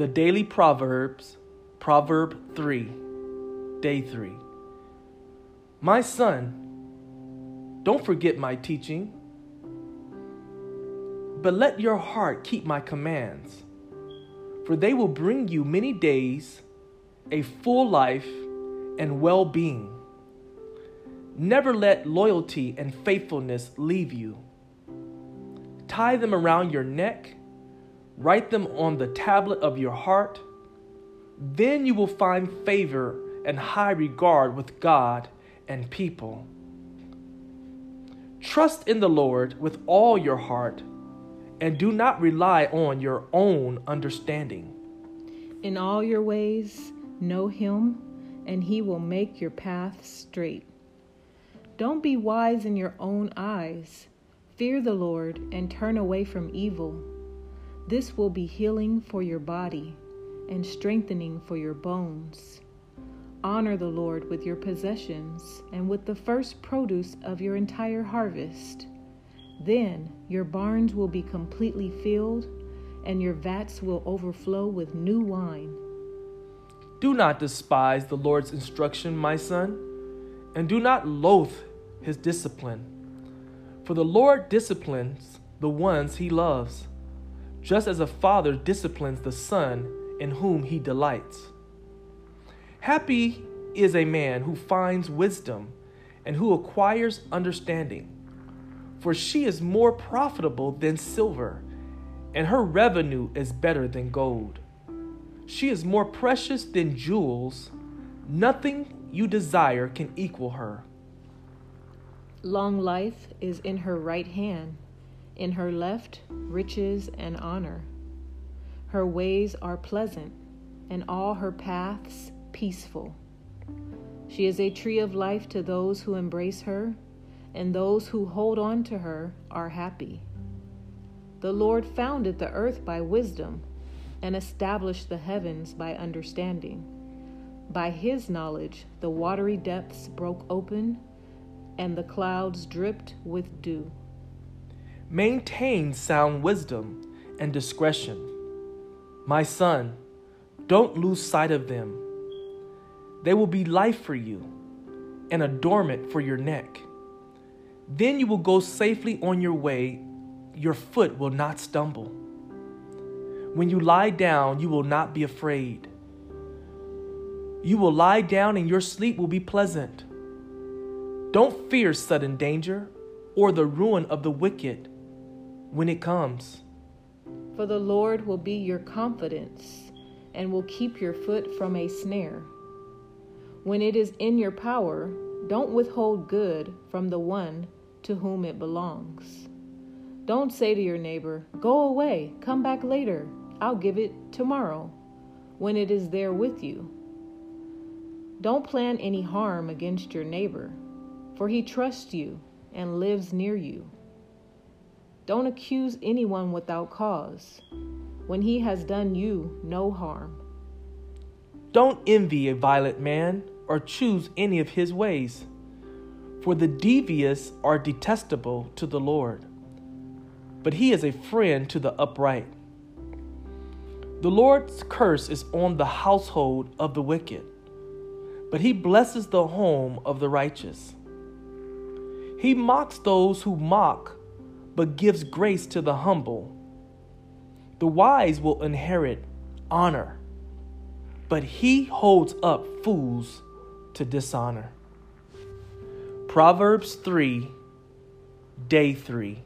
The Daily Proverbs, Proverb 3, Day 3. My son, don't forget my teaching, but let your heart keep my commands, for they will bring you many days, a full life, and well being. Never let loyalty and faithfulness leave you. Tie them around your neck, write them on the tablet of your heart. Then you will find favor and high regard with God and people. Trust in the Lord with all your heart and do not rely on your own understanding. In all your ways, know him, and he will make your path straight. Don't be wise in your own eyes. Fear the Lord and turn away from evil. This will be healing for your body and strengthening for your bones. Honor the Lord with your possessions and with the first produce of your entire harvest. Then your barns will be completely filled, and your vats will overflow with new wine. Do not despise the Lord's instruction, my son, and do not loathe his discipline. For the Lord disciplines the ones he loves, just as a father disciplines the son in whom he delights. Happy is a man who finds wisdom and who acquires understanding for she is more profitable than silver, and her revenue is better than gold. She is more precious than jewels. Nothing you desire can equal her. Long life is in her right hand, in her left, riches and honor. Her ways are pleasant, and all her paths peaceful. She is a tree of life to those who embrace her and those who hold on to her are happy. The Lord founded the earth by wisdom and established the heavens by understanding. By his knowledge, the watery depths broke open and the clouds dripped with dew. Maintain sound wisdom and discretion. My son, don't lose sight of them. They will be life for you, an adornment for your neck. Then you will go safely on your way, your foot will not stumble. When you lie down, you will not be afraid. You will lie down and your sleep will be pleasant. Don't fear sudden danger or the ruin of the wicked when it comes. For the Lord will be your confidence and will keep your foot from a snare. When it is in your power, don't withhold good from the one to whom it belongs. Don't say to your neighbor, Go away, come back later, I'll give it tomorrow, when it is there with you. Don't plan any harm against your neighbor, for he trusts you and lives near you. Don't accuse anyone without cause, when he has done you no harm. Don't envy a violent man or choose any of his ways for the devious are detestable to the Lord, but he is a friend to the upright. The Lord's curse is on the household of the wicked, but he blesses the home of the righteous. He mocks those who mock, but gives grace to the humble. The wise will inherit honor, but he holds up fools to dishonor. Proverbs 3, Day 3.